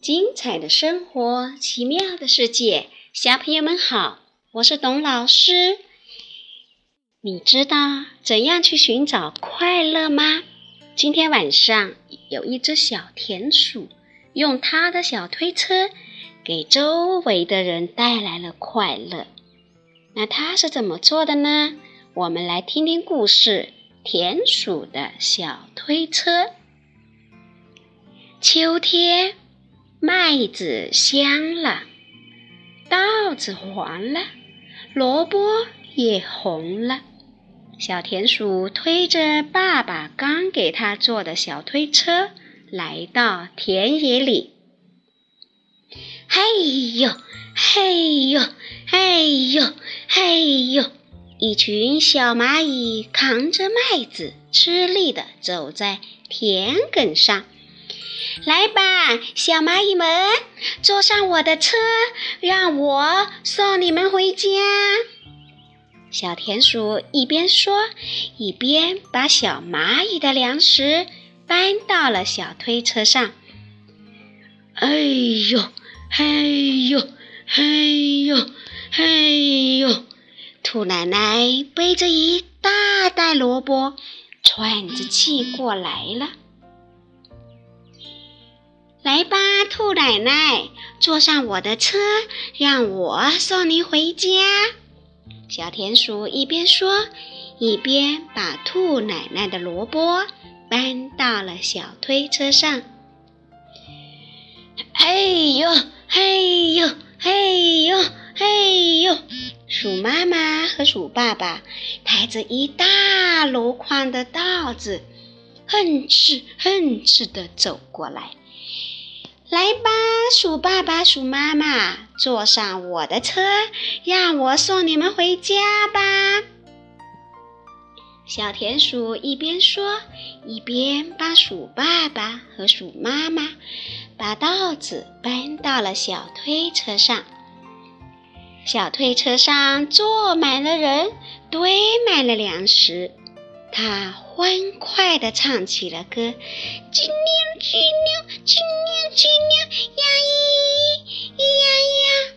精彩的生活，奇妙的世界，小朋友们好，我是董老师。你知道怎样去寻找快乐吗？今天晚上有一只小田鼠，用它的小推车给周围的人带来了快乐。那它是怎么做的呢？我们来听听故事：田鼠的小推车。秋天。麦子香了，稻子黄了，萝卜也红了。小田鼠推着爸爸刚给他做的小推车，来到田野里。嘿呦，嘿呦，嘿呦，嘿呦！一群小蚂蚁扛着麦子，吃力地走在田埂上。来吧，小蚂蚁们，坐上我的车，让我送你们回家。小田鼠一边说，一边把小蚂蚁的粮食搬到了小推车上。哎呦，嘿呦，嘿呦，嘿呦！兔奶奶背着一大袋萝卜，喘着气过来了。来吧，兔奶奶，坐上我的车，让我送你回家。小田鼠一边说，一边把兔奶奶的萝卜搬到了小推车上。嘿呦，嘿呦，嘿呦，嘿呦！鼠妈妈和鼠爸爸抬着一大箩筐的稻子，哼哧哼哧地走过来。来吧，鼠爸爸、鼠妈妈，坐上我的车，让我送你们回家吧。小田鼠一边说，一边帮鼠爸爸和鼠妈妈把稻子搬到了小推车上。小推车上坐满了人，堆满了粮食。他欢快地唱起了歌：“叽溜叽溜，叽溜叽溜，呀咿咿呀呀。”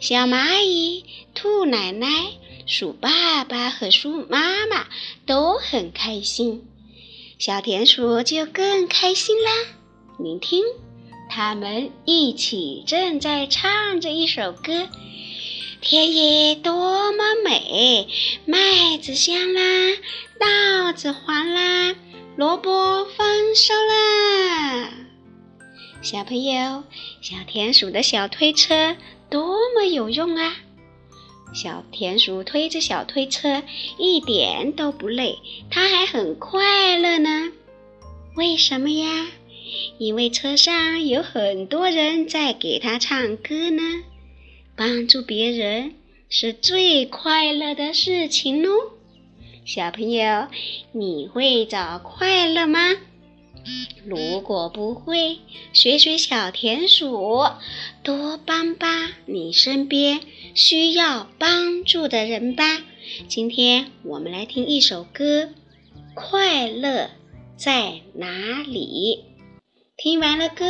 小蚂蚁、兔奶奶、鼠爸爸和鼠妈妈都很开心，小田鼠就更开心啦。你听，他们一起正在唱着一首歌。田野多么美，麦子香啦，稻子黄啦，萝卜丰收啦。小朋友，小田鼠的小推车多么有用啊！小田鼠推着小推车一点都不累，它还很快乐呢。为什么呀？因为车上有很多人在给它唱歌呢。帮助别人是最快乐的事情哦，小朋友，你会找快乐吗？如果不会，学学小田鼠，多帮帮你身边需要帮助的人吧。今天我们来听一首歌，《快乐在哪里》。听完了歌，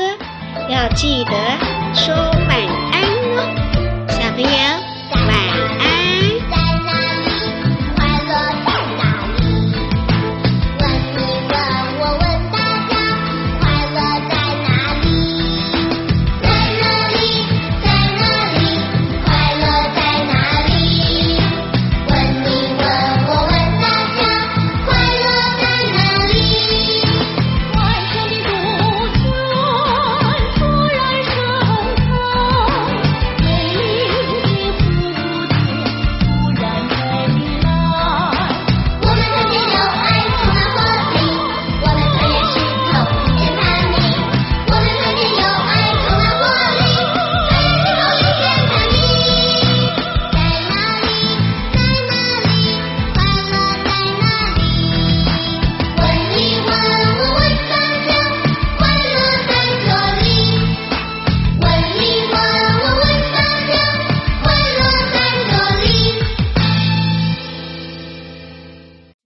要记得说。